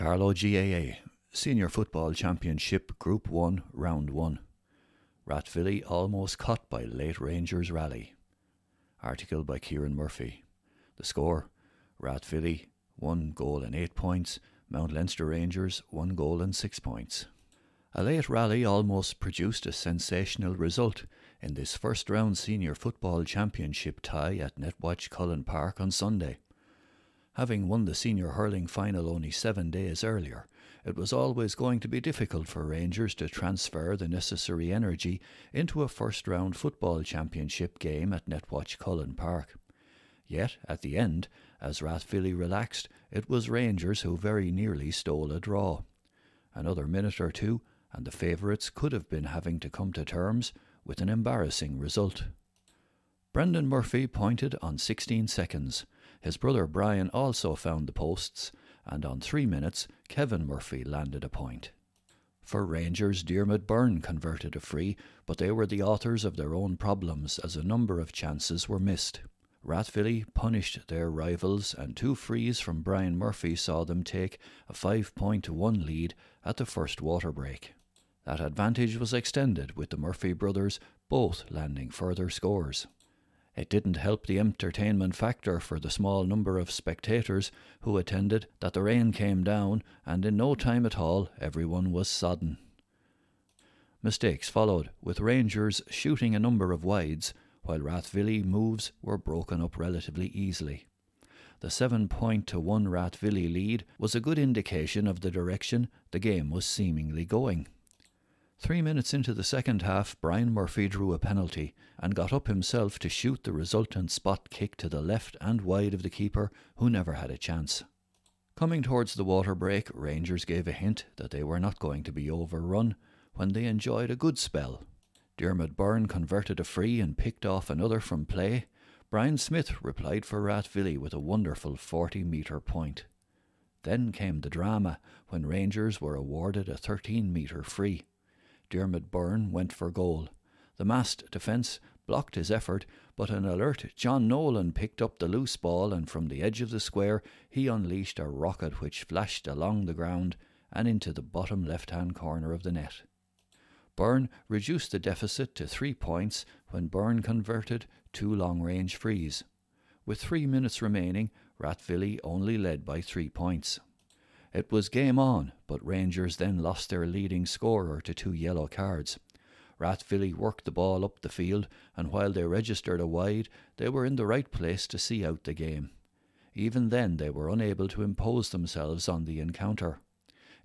Carlow GAA Senior Football Championship Group 1 Round 1 Rathvilly almost cut by late Rangers rally. Article by Kieran Murphy. The score Rathvilly 1 goal and 8 points, Mount Leinster Rangers 1 goal and 6 points. A late rally almost produced a sensational result in this first round senior football championship tie at Netwatch Cullen Park on Sunday. Having won the senior hurling final only seven days earlier, it was always going to be difficult for Rangers to transfer the necessary energy into a first round football championship game at Netwatch Cullen Park. Yet, at the end, as Rathvilly relaxed, it was Rangers who very nearly stole a draw. Another minute or two, and the favourites could have been having to come to terms with an embarrassing result. Brendan Murphy pointed on 16 seconds. His brother Brian also found the posts, and on three minutes, Kevin Murphy landed a point. For Rangers, Diarmuid Byrne converted a free, but they were the authors of their own problems as a number of chances were missed. Rathvilly punished their rivals, and two frees from Brian Murphy saw them take a five point to one lead at the first water break. That advantage was extended with the Murphy brothers both landing further scores. It didn't help the entertainment factor for the small number of spectators who attended that the rain came down, and in no time at all everyone was sodden. Mistakes followed, with Rangers shooting a number of wides, while Rathvilly moves were broken up relatively easily. The seven point to one Rathvilly lead was a good indication of the direction the game was seemingly going. Three minutes into the second half, Brian Murphy drew a penalty and got up himself to shoot the resultant spot kick to the left and wide of the keeper, who never had a chance. Coming towards the water break, Rangers gave a hint that they were not going to be overrun when they enjoyed a good spell. Diarmuid Byrne converted a free and picked off another from play. Brian Smith replied for Rathvilly with a wonderful 40 metre point. Then came the drama when Rangers were awarded a 13 metre free. Diarmuid Byrne went for goal. The massed defence blocked his effort, but an alert John Nolan picked up the loose ball and from the edge of the square he unleashed a rocket which flashed along the ground and into the bottom left hand corner of the net. Byrne reduced the deficit to three points when Byrne converted two long range frees. With three minutes remaining, Rathvilly only led by three points. It was game on, but Rangers then lost their leading scorer to two yellow cards. Rathvilly worked the ball up the field, and while they registered a wide, they were in the right place to see out the game. Even then, they were unable to impose themselves on the encounter.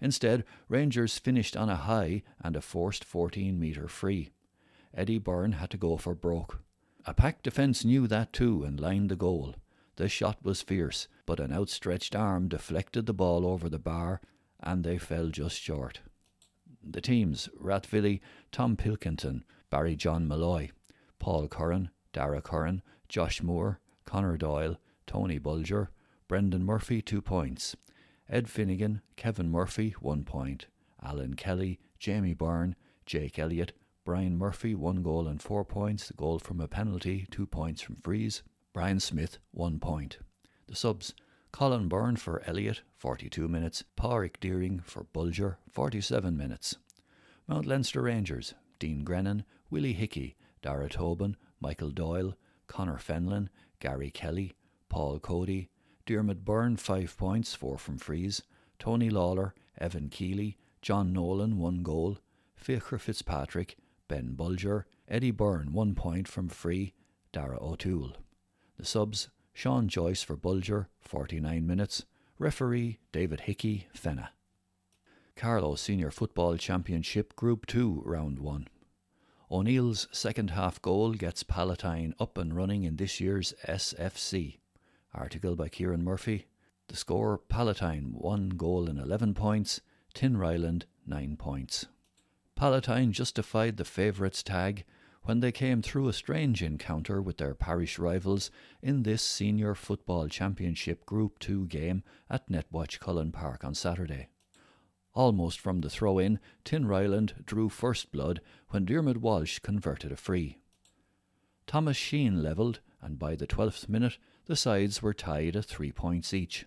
Instead, Rangers finished on a high and a forced 14 metre free. Eddie Byrne had to go for broke. A packed defence knew that too and lined the goal. The shot was fierce, but an outstretched arm deflected the ball over the bar, and they fell just short. The teams Rathvilly, Tom Pilkington, Barry John Malloy, Paul Curran, Dara Curran, Josh Moore, Connor Doyle, Tony Bulger, Brendan Murphy, two points, Ed Finnegan, Kevin Murphy, one point, Alan Kelly, Jamie Byrne, Jake Elliott, Brian Murphy, one goal and four points, the goal from a penalty, two points from frees, Brian Smith, one point. The subs Colin Byrne for Elliott, 42 minutes. Pádraig Deering for Bulger, 47 minutes. Mount Leinster Rangers, Dean Grennan, Willie Hickey, Dara Tobin, Michael Doyle, Connor Fenlon, Gary Kelly, Paul Cody, Diarmuid Byrne, 5 points, 4 from frees. Tony Lawler, Evan Keeley, John Nolan, 1 goal. Fiachra Fitzpatrick, Ben Bulger, Eddie Byrne, 1 point from free. Dara O'Toole. The subs Sean Joyce for Bulger, 49 minutes. Referee David Hickey, Fenagh. Carlow Senior Football Championship Group 2, Round 1. O'Neill's second half goal gets Palatine up and running in this year's SFC. Article by Kieran Murphy. The score Palatine 1 goal and 11 points, Tinryland 9 points. Palatine justified the favourites tag when they came through a strange encounter with their parish rivals in this Senior Football Championship Group 2 game at Netwatch Cullen Park on Saturday. Almost from the throw in, Tinryland drew first blood when Diarmuid Walsh converted a free. Thomas Sheen levelled, and by the twelfth minute the sides were tied at three points each.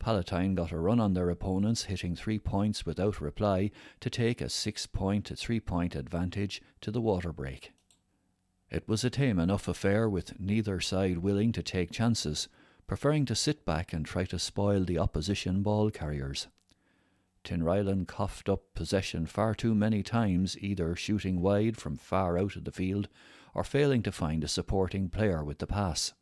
Palatine got a run on their opponents, hitting three points without reply to take a six point to three point advantage to the water break. It was a tame enough affair with neither side willing to take chances, preferring to sit back and try to spoil the opposition ball carriers. Tinryland coughed up possession far too many times, either shooting wide from far out of the field or failing to find a supporting player with the pass.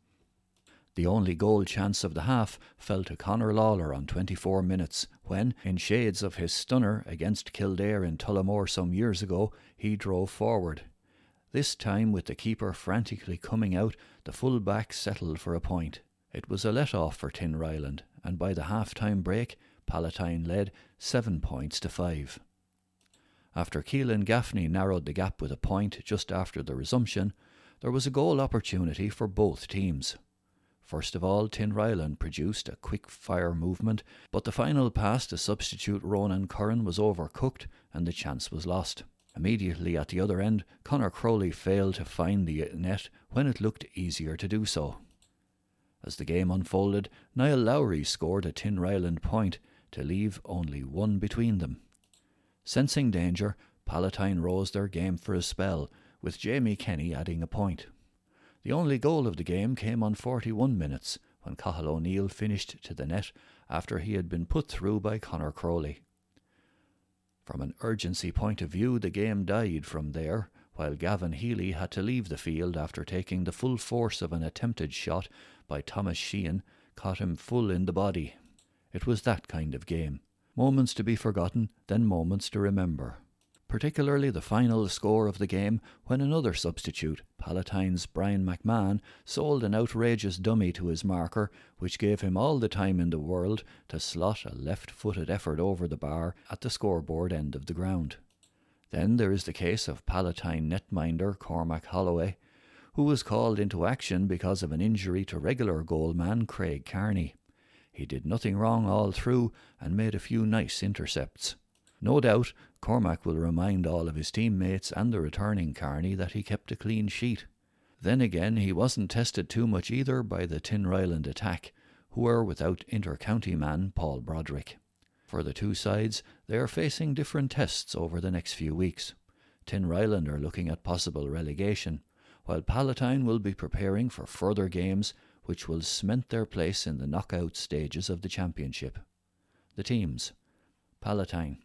The only goal chance of the half fell to Conor Lawler on 24 minutes, when, in shades of his stunner against Kildare in Tullamore some years ago, he drove forward. This time, with the keeper frantically coming out, the full back settled for a point. It was a let off for Tinryland, and by the half time break, Palatine led seven points to five. After Keelan Gaffney narrowed the gap with a point just after the resumption, there was a goal opportunity for both teams. First of all, Tinryland produced a quick fire movement, but the final pass to substitute Ronan Curran was overcooked and the chance was lost. Immediately at the other end, Conor Crowley failed to find the net when it looked easier to do so. As the game unfolded, Niall Lowry scored a Tinryland point to leave only one between them. Sensing danger, Palatine rose their game for a spell, with Jamie Kenny adding a point. The only goal of the game came on 41 minutes when Cathal O'Neill finished to the net after he had been put through by Conor Crowley. From an urgency point of view, the game died from there, while Gavin Healy had to leave the field after taking the full force of an attempted shot by Thomas Sheehan caught him full in the body. It was that kind of game. Moments to be forgotten, then moments to remember particularly the final score of the game when another substitute, Palatine's Brian McMahon, sold an outrageous dummy to his marker, which gave him all the time in the world to slot a left footed effort over the bar at the scoreboard end of the ground. Then there is the case of Palatine netminder Cormac Holloway, who was called into action because of an injury to regular goalman Craig Carney. He did nothing wrong all through and made a few nice intercepts. No doubt Cormac will remind all of his teammates and the returning Carney that he kept a clean sheet. Then again, he wasn't tested too much either by the Tinryland attack, who were without inter-county man Paul Broderick. For the two sides, they are facing different tests over the next few weeks. Tinryland are looking at possible relegation, while Palatine will be preparing for further games which will cement their place in the knockout stages of the championship. The teams Palatine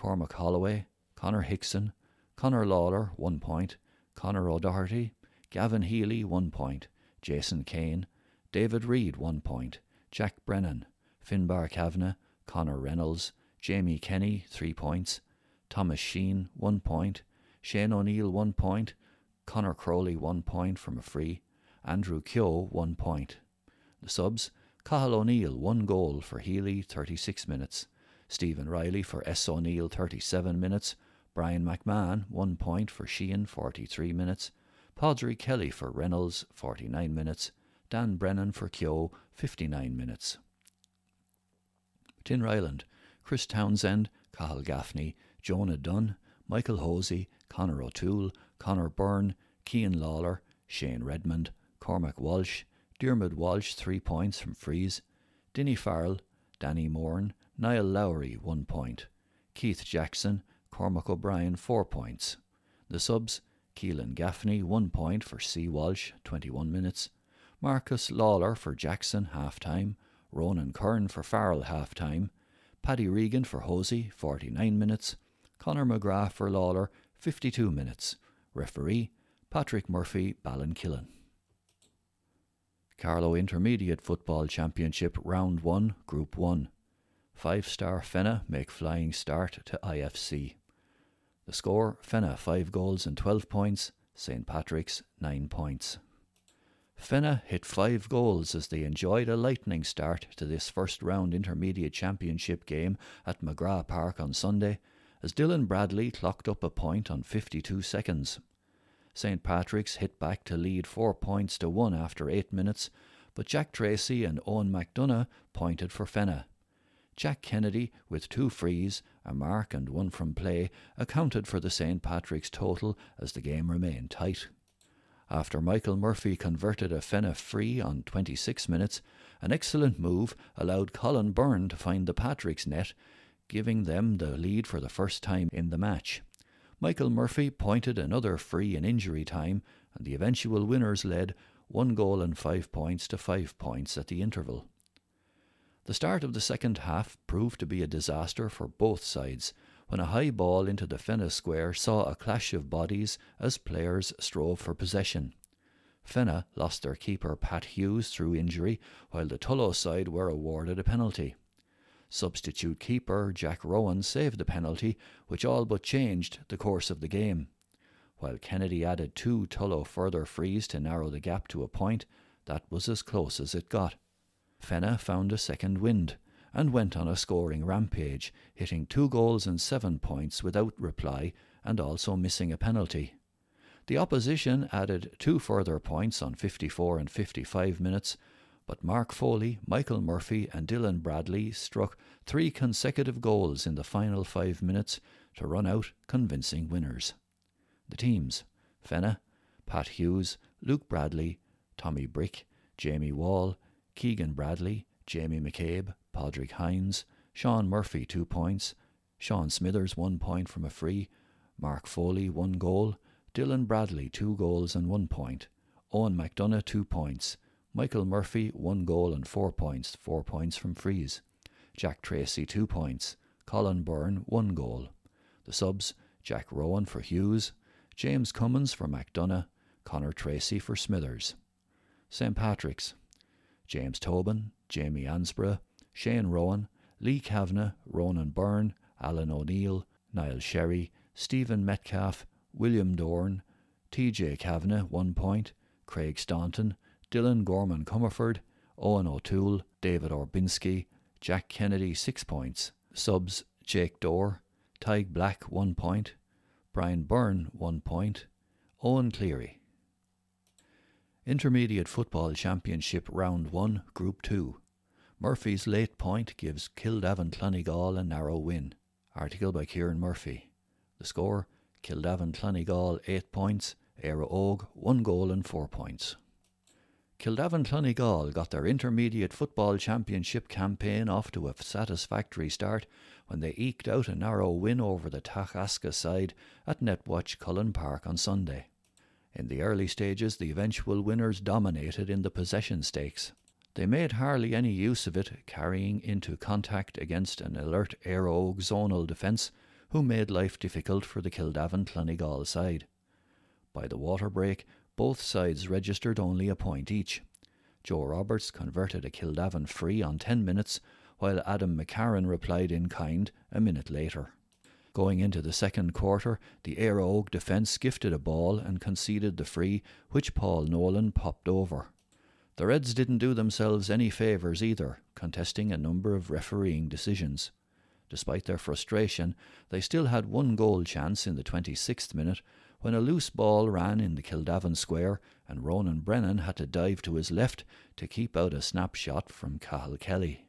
Cormac Holloway, Conor Hickson, Conor Lawler, 1 point, Conor O'Doherty, Gavin Healy, 1 point, Jason Kane, David Reid, 1 point, Jack Brennan, Finbar Kavanagh, Connor Reynolds, Jamie Kenny, 3 points, Thomas Sheen, 1 point, Shane O'Neill, 1 point, Conor Crowley, 1 point from a free, Andrew Keogh, 1 point. The subs, Cathal O'Neill, 1 goal for Healy, 36 minutes. Stephen Riley for S. O'Neill 37 minutes, Brian McMahon 1 point for Sheehan 43 minutes, Padraig Kelly for Reynolds 49 minutes, Dan Brennan for Keogh 59 minutes. Tinryland, Chris Townsend, Cathal Gaffney, Jonah Dunn, Michael Hosey, Conor O'Toole, Conor Byrne, Cian Lawler, Shane Redmond, Cormac Walsh, Dermot Walsh 3 points from frees, Dinny Farrell, Danny Moran, Niall Lowry, 1 point. Keith Jackson, Cormac O'Brien, 4 points. The subs, Keelan Gaffney, 1 point for C. Walsh, 21 minutes. Marcus Lawler for Jackson, half time. Ronan Kern for Farrell, half time. Paddy Regan for Hosey, 49 minutes. Conor McGrath for Lawler, 52 minutes. Referee, Patrick Murphy, Ballinkillen. Carlow Intermediate Football Championship Round 1, Group 1. Five star Fenagh make flying start to IFC. The score Fenagh 5 goals and 12 points, St Patrick's 9 points. Fenagh hit 5 goals as they enjoyed a lightning start to this first round intermediate championship game at McGrath Park on Sunday, as Dylan Bradley clocked up a point on 52 seconds. St Patrick's hit back to lead 4 points to 1 after 8 minutes, but Jack Tracy and Owen McDonough pointed for Fenagh. Jack Kennedy, with two frees, a mark and one from play, accounted for the St. Patrick's total as the game remained tight. After Michael Murphy converted a Fenagh free on 26 minutes, an excellent move allowed Colin Byrne to find the Patrick's net, giving them the lead for the first time in the match. Michael Murphy pointed another free in injury time, and the eventual winners led one goal and five points to five points at the interval. The start of the second half proved to be a disaster for both sides when a high ball into the Fenagh square saw a clash of bodies as players strove for possession. Fenagh lost their keeper Pat Hughes through injury, while the Tullow side were awarded a penalty. Substitute keeper Jack Rowan saved the penalty, which all but changed the course of the game. While Kennedy added two Tullow further frees to narrow the gap to a point, that was as close as it got. Fenagh found a second wind and went on a scoring rampage, hitting two goals and seven points without reply and also missing a penalty. The opposition added two further points on 54 and 55 minutes, but Mark Foley, Michael Murphy, and Dylan Bradley struck three consecutive goals in the final five minutes to run out convincing winners. The teams Fenagh, Pat Hughes, Luke Bradley, Tommy Brick, Jamie Wall, Keegan Bradley, Jamie McCabe, Padraig Hines, Sean Murphy two points, Sean Smithers one point from a free, Mark Foley one goal, Dylan Bradley, two goals and one point. Owen McDonough, two points. Michael Murphy, one goal and four points, four points from frees. Jack Tracy, two points. Colin Byrne, one goal. The subs, Jack Rowan for Hughes, James Cummins for McDonough, Connor Tracy for Smithers. St. Patrick's, James Tobin, Jamie Ansborough, Shane Rowan, Lee Kavanagh, Ronan Byrne, Alan O'Neill, Niall Sherry, Stephen Metcalf, William Dorn, T.J. Kavanagh, one point, Craig Staunton, Dylan Gorman Comerford, Owen O'Toole, David Orbinski, Jack Kennedy, six points, subs Jake Dorr, Tig Black, one point, Brian Byrne, one point, Owen Cleary. Intermediate Football Championship Round 1, Group 2. Murphy's late point gives Kildavin Clonegall a narrow win. Article by Kieran Murphy. The score Kildavin Clonegall 8 points, Éire Óg 1 goal and 4 points. Kildavin Clonegall got their intermediate football championship campaign off to a satisfactory start when they eked out a narrow win over the Tachaska side at Netwatch Cullen Park on Sunday. In the early stages, the eventual winners dominated in the possession stakes. They made hardly any use of it, carrying into contact against an alert Óg zonal defence who made life difficult for the Kildavin Clonegall side. By the water break, both sides registered only a point each. Joe Roberts converted a Kildavin free on 10 minutes, while Adam McCarran replied in kind a minute later. Going into the second quarter, the Óg defence gifted a ball and conceded the free, which Paul Nolan popped over. The Reds didn't do themselves any favours either, contesting a number of refereeing decisions. Despite their frustration, they still had one goal chance in the 26th minute when a loose ball ran in the Kildavin square and Ronan Brennan had to dive to his left to keep out a snapshot from Cathal Kelly.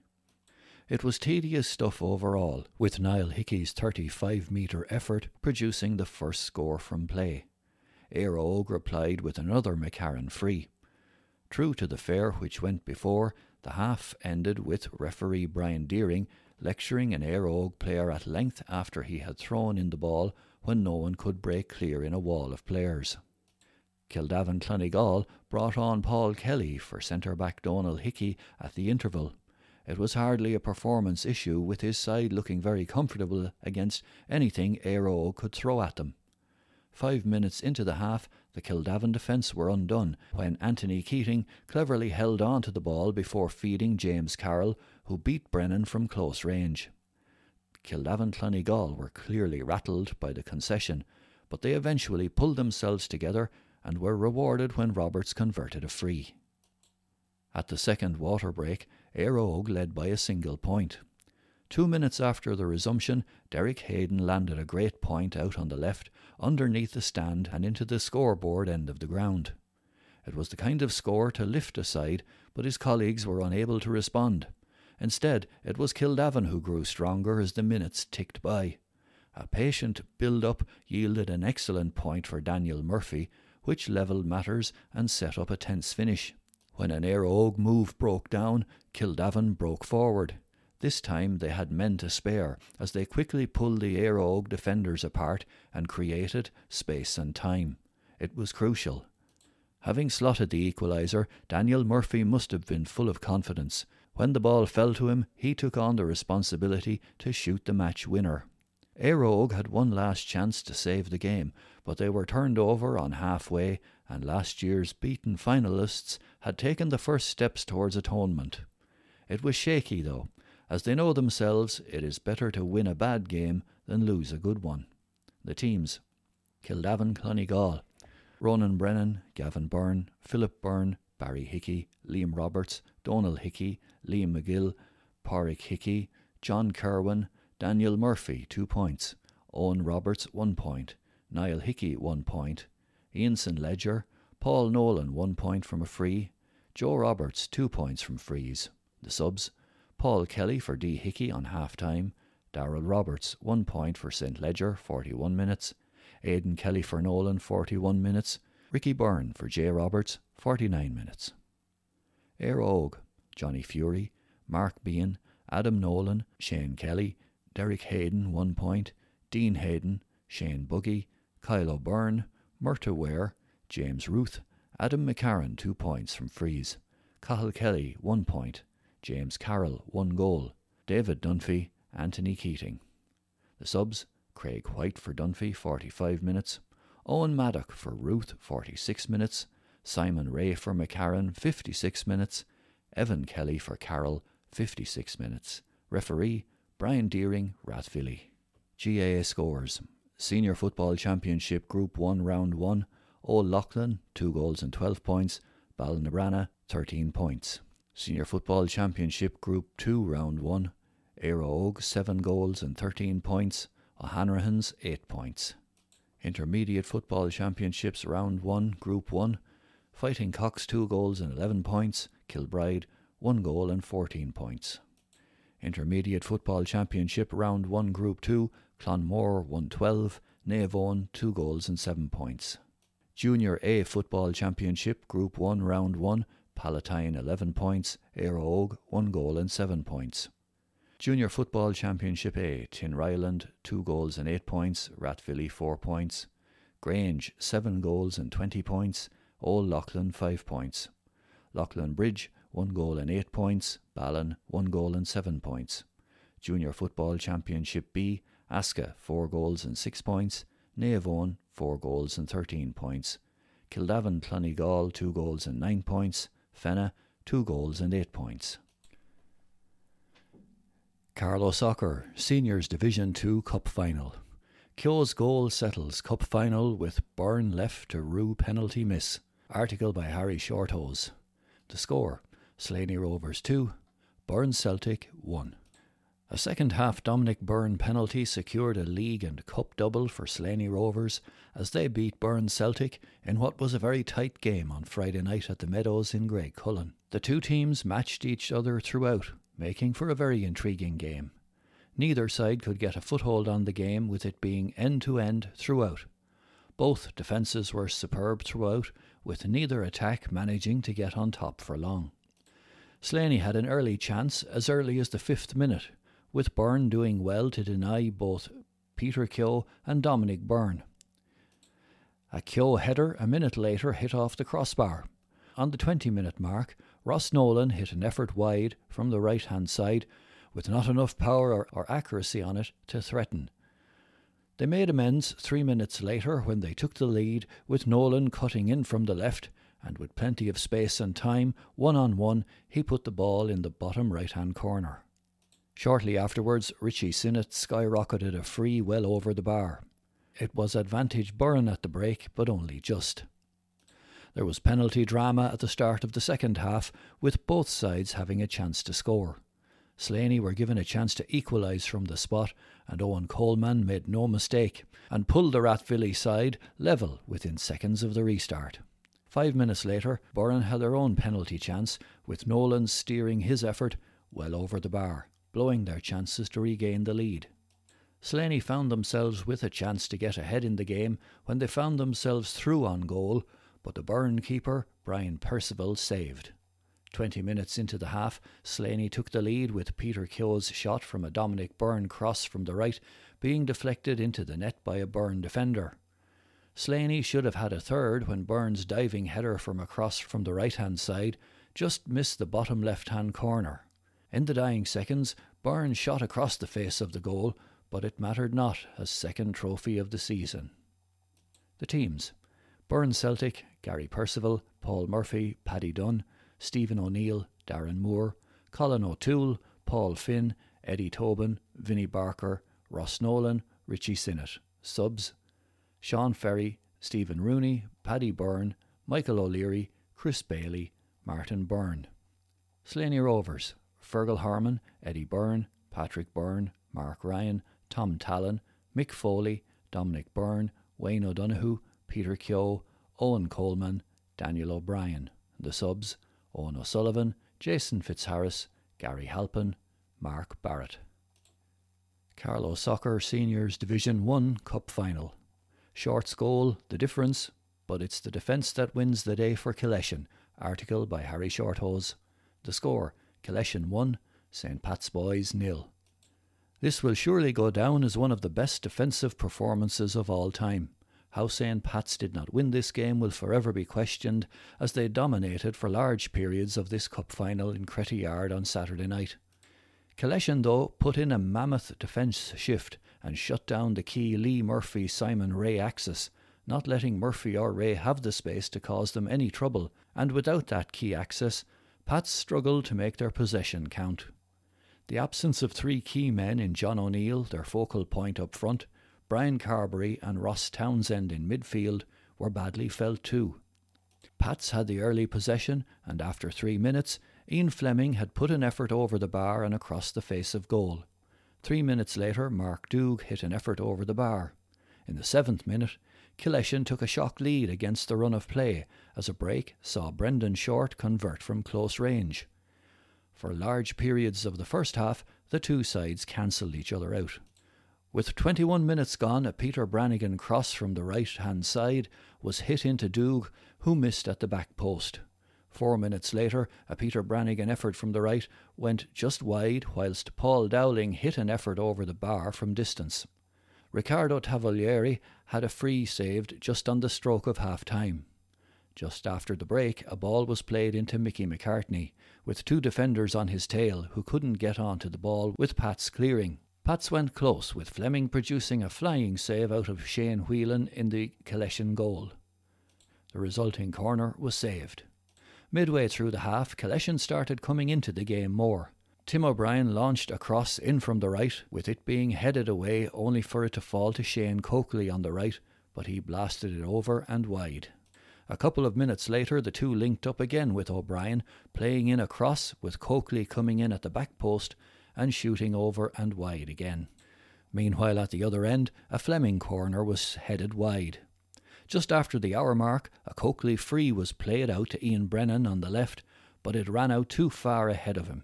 It was tedious stuff overall, with Niall Hickey's 35 metre effort producing the first score from play. Éire Óg replied with another McCarran free. True to the fare which went before, the half ended with referee Brian Deering lecturing an Éire Óg player at length after he had thrown in the ball when no one could break clear in a wall of players. Kildavin Clonegall brought on Paul Kelly for centre back Donal Hickey at the interval. It was hardly a performance issue, with his side looking very comfortable against anything Óg could throw at them. Five minutes into the half, the Kildavin defence were undone when Anthony Keating cleverly held on to the ball before feeding James Carroll, who beat Brennan from close range. Kildavin Clonegall were clearly rattled by the concession, but they eventually pulled themselves together and were rewarded when Roberts converted a free. At the second water break, Óg led by a single point. Two minutes after the resumption, Derek Hayden landed a great point out on the left, underneath the stand and into the scoreboard end of the ground. It was the kind of score to lift a side, but his colleagues were unable to respond. Instead, it was Kildavin who grew stronger as the minutes ticked by. A patient build up yielded an excellent point for Daniel Murphy, which levelled matters and set up a tense finish. When an Óg move broke down, Kildavin broke forward. This time they had men to spare, as they quickly pulled the Óg defenders apart and created space and time. It was crucial. Having slotted the equaliser, Daniel Murphy must have been full of confidence. When the ball fell to him, he took on the responsibility to shoot the match winner. Óg had one last chance to save the game, but they were turned over on halfway, and last year's beaten finalists had taken the first steps towards atonement. It was shaky, though, as they know themselves it is better to win a bad game than lose a good one. The teams Kildavin Clonegall, Ronan Brennan, Gavin Byrne, Philip Byrne, Barry Hickey, Liam Roberts, Donal Hickey, Liam McGill, Pádraig Hickey, John Kerwin, Daniel Murphy, two points. Owen Roberts, one point. Niall Hickey, one point. Ian St. Ledger, Paul Nolan, one point from a free. Joe Roberts, two points from frees. The subs, Paul Kelly for D. Hickey on half time. Darrell Roberts, one point for St. Ledger, 41 minutes. Aidan Kelly for Nolan, 41 minutes. Ricky Byrne for J. Roberts, 49 minutes. Éire Óg, Johnny Fury, Mark Bean, Adam Nolan, Shane Kelly, Derek Hayden, one point, Dean Hayden, Shane Buggy, Kyle O'Byrne, Murta Ware, James Ruth, Adam McCarran, two points from frees, Cathal Kelly, one point, James Carroll, one goal, David Dunphy, Anthony Keating. The subs, Craig White for Dunphy, 45 minutes, Owen Maddock for Ruth, 46 minutes, Simon Ray for McCarran, 56 minutes, Evan Kelly for Carroll, 56 minutes. Referee, Brian Deering, Rathvilly. GAA scores. Senior Football Championship Group 1 Round 1. Old Leighlin, 2 goals and 12 points. Ballinabranna, 13 points. Senior Football Championship Group 2 Round 1. Éire Óg, 7 goals and 13 points. O'Hanrahan's, 8 points. Intermediate Football Championships Round 1 Group 1. Fighting Cocks, 2 goals and 11 points. Kilbride, 1 goal and 14 points. Intermediate Football Championship Round 1 Group 2, Clonmore 112, Naomh 2 goals and 7 points. Junior A Football Championship Group 1 Round 1, Palatine 11 points, Éire Óg 1 goal and 7 points. Junior Football Championship A, Tinryland 2 goals and 8 points, Rathvilly 4 points. Grange 7 goals and 20 points, Old Leighlin 5 points. Leighlin Bridge one goal and eight points, Ballin, one goal and seven points. Junior Football Championship B, Aska, four goals and six points, Naomh, four goals and thirteen points, Kildavin Clonegall, two goals and nine points, Fenagh, two goals and eight points. Carlow Soccer, Seniors Division 2 Cup Final. Keogh's goal settles Cup Final with Burn left to rue penalty miss. Article by Harry Shorthose. The score Slaney Rovers 2, Burn Celtic 1. A second half Dominic Byrne penalty secured a league and cup double for Slaney Rovers as they beat Burn Celtic in what was a very tight game on Friday night at the Meadows in Graiguecullen. The two teams matched each other throughout, making for a very intriguing game. Neither side could get a foothold on the game with it being end to end throughout. Both defences were superb throughout, with neither attack managing to get on top for long. Slaney had an early chance as early as the fifth minute, with Byrne doing well to deny both Peter Keogh and Dominic Byrne. A Keogh header a minute later hit off the crossbar. On the 20 minute mark, Ross Nolan hit an effort wide from the right hand side with not enough power or, or, accuracy on it to threaten. They made amends three minutes later when they took the lead, with Nolan cutting in from the left and with plenty of space and time, one on one, he put the ball in the bottom right hand corner. Shortly afterwards, Richie Sinnott skyrocketed a free well over the bar. It was advantage Burren at the break, but only just. There was penalty drama at the start of the second half, with both sides having a chance to score. Slaney were given a chance to equalise from the spot, and Owen Coleman made no mistake and pulled the Rathvilly side level within seconds of the restart. Five minutes later, Burren had their own penalty chance, with Nolan steering his effort well over the bar, blowing their chances to regain the lead. Slaney found themselves with a chance to get ahead in the game when they found themselves through on goal, but the Burn keeper, Brian Percival, saved. Twenty minutes into the half, Slaney took the lead with Peter Keogh's shot from a Dominic Byrne cross from the right being deflected into the net by a Burn defender. Slaney should have had a third when Byrne's diving header from across from the right hand side just missed the bottom left hand corner. In the dying seconds, Byrne shot across the face of the goal, but it mattered not as second trophy of the season. The teams Burn Celtic, Gary Percival, Paul Murphy, Paddy Dunn, Stephen O'Neill, Darren Moore, Colin O'Toole, Paul Finn, Eddie Tobin, Vinnie Barker, Ross Nolan, Richie Sinnott. Subs Sean Ferry, Stephen Rooney, Paddy Byrne, Michael O'Leary, Chris Bailey, Martin Byrne. Slaney Rovers Fergal Harmon, Eddie Byrne, Patrick Byrne, Mark Ryan, Tom Tallon, Mick Foley, Dominic Byrne, Wayne O'Donoghue, Peter Keogh, Owen Coleman, Daniel O'Brien. The subs Owen O'Sullivan, Jason Fitzharris, Gary Halpin, Mark Barrett. Carlow Soccer Seniors Division 1 Cup Final. Shorts goal, the difference, but it's the defence that wins the day for Killeshin. Article by Harry Shorthose. The score Killeshin 1, St. Pat's Boys nil. This will surely go down as one of the best defensive performances of all time. How St. Pat's did not win this game will forever be questioned, as they dominated for large periods of this cup final in Crettyard on Saturday night. Killeshin, though, put in a mammoth defence shift and shut down the key Lee Murphy Simon Ray axis, not letting Murphy or Ray have the space to cause them any trouble, and without that key access, Pats struggled to make their possession count. The absence of three key men in John O'Neill, their focal point up front, Brian Carberry and Ross Townsend in midfield were badly felt too. Pats had the early possession, and after three minutes, Ian Fleming had put an effort over the bar and across the face of goal. Three minutes later, Mark Doog hit an effort over the bar. In the seventh minute, Killeshin took a shock lead against the run of play as a break saw Brendan Short convert from close range. For large periods of the first half, the two sides cancelled each other out. With 21 minutes gone, a Peter Brannigan cross from the right hand side was hit into Doog, who missed at the back post. Four minutes later, a Peter Brannigan effort from the right went just wide, whilst Paul Dowling hit an effort over the bar from distance. Riccardo Tavalieri had a free saved just on the stroke of half time. Just after the break, a ball was played into Mickey McCartney, with two defenders on his tail who couldn't get onto the ball with Pat's clearing. Pats went close, with Fleming producing a flying save out of Shane Whelan in the Killeshin goal. The resulting corner was saved. Midway through the half, Killeshin started coming into the game more. Tim O'Brien launched a cross in from the right, with it being headed away only for it to fall to Shane Coakley on the right, but he blasted it over and wide. A couple of minutes later, the two linked up again with O'Brien, playing in a cross, with Coakley coming in at the back post and shooting over and wide again. Meanwhile, at the other end, a Fleming corner was headed wide. Just after the hour mark, a Coakley free was played out to Ian Brennan on the left, but it ran out too far ahead of him.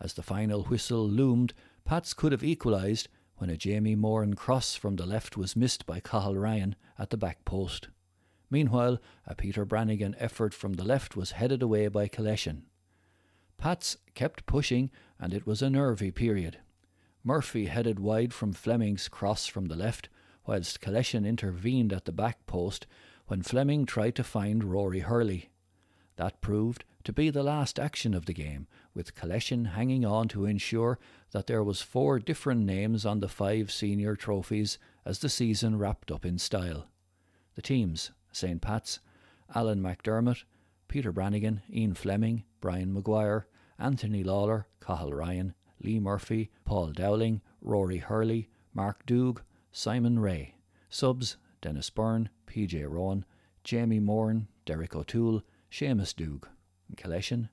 As the final whistle loomed, Pats could have equalised when a Jamie Moran cross from the left was missed by Cathal Ryan at the back post. Meanwhile, a Peter Brannigan effort from the left was headed away by Killeshin. Pats kept pushing, and it was a nervy period. Murphy headed wide from Fleming's cross from the left, whilst Killeshin intervened at the back post when Fleming tried to find Rory Hurley. That proved to be the last action of the game, with Killeshin hanging on to ensure that there was four different names on the five senior trophies as the season wrapped up in style. The teams St. Pat's, Alan McDermott, Peter Brannigan, Ian Fleming, Brian Maguire, Anthony Lawler, Cathal Ryan, Lee Murphy, Paul Dowling, Rory Hurley, Mark Doog, Simon Ray. Subs Dennis Byrne, PJ Rowan, Jamie Moran, Derek O'Toole, Seamus Doog. Killeshin,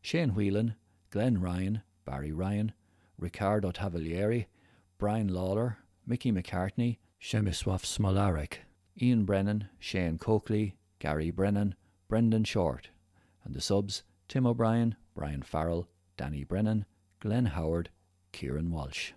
Shane Whelan, Glenn Ryan, Barry Ryan, Ricardo Tavalieri, Brian Lawler, Mickey McCartney, Przemysław Smolarek, Ian Brennan, Shane Coakley, Gary Brennan, Brendan Short, and the subs Tim O'Brien, Brian Farrell, Danny Brennan, Glenn Howard, Kieran Walsh.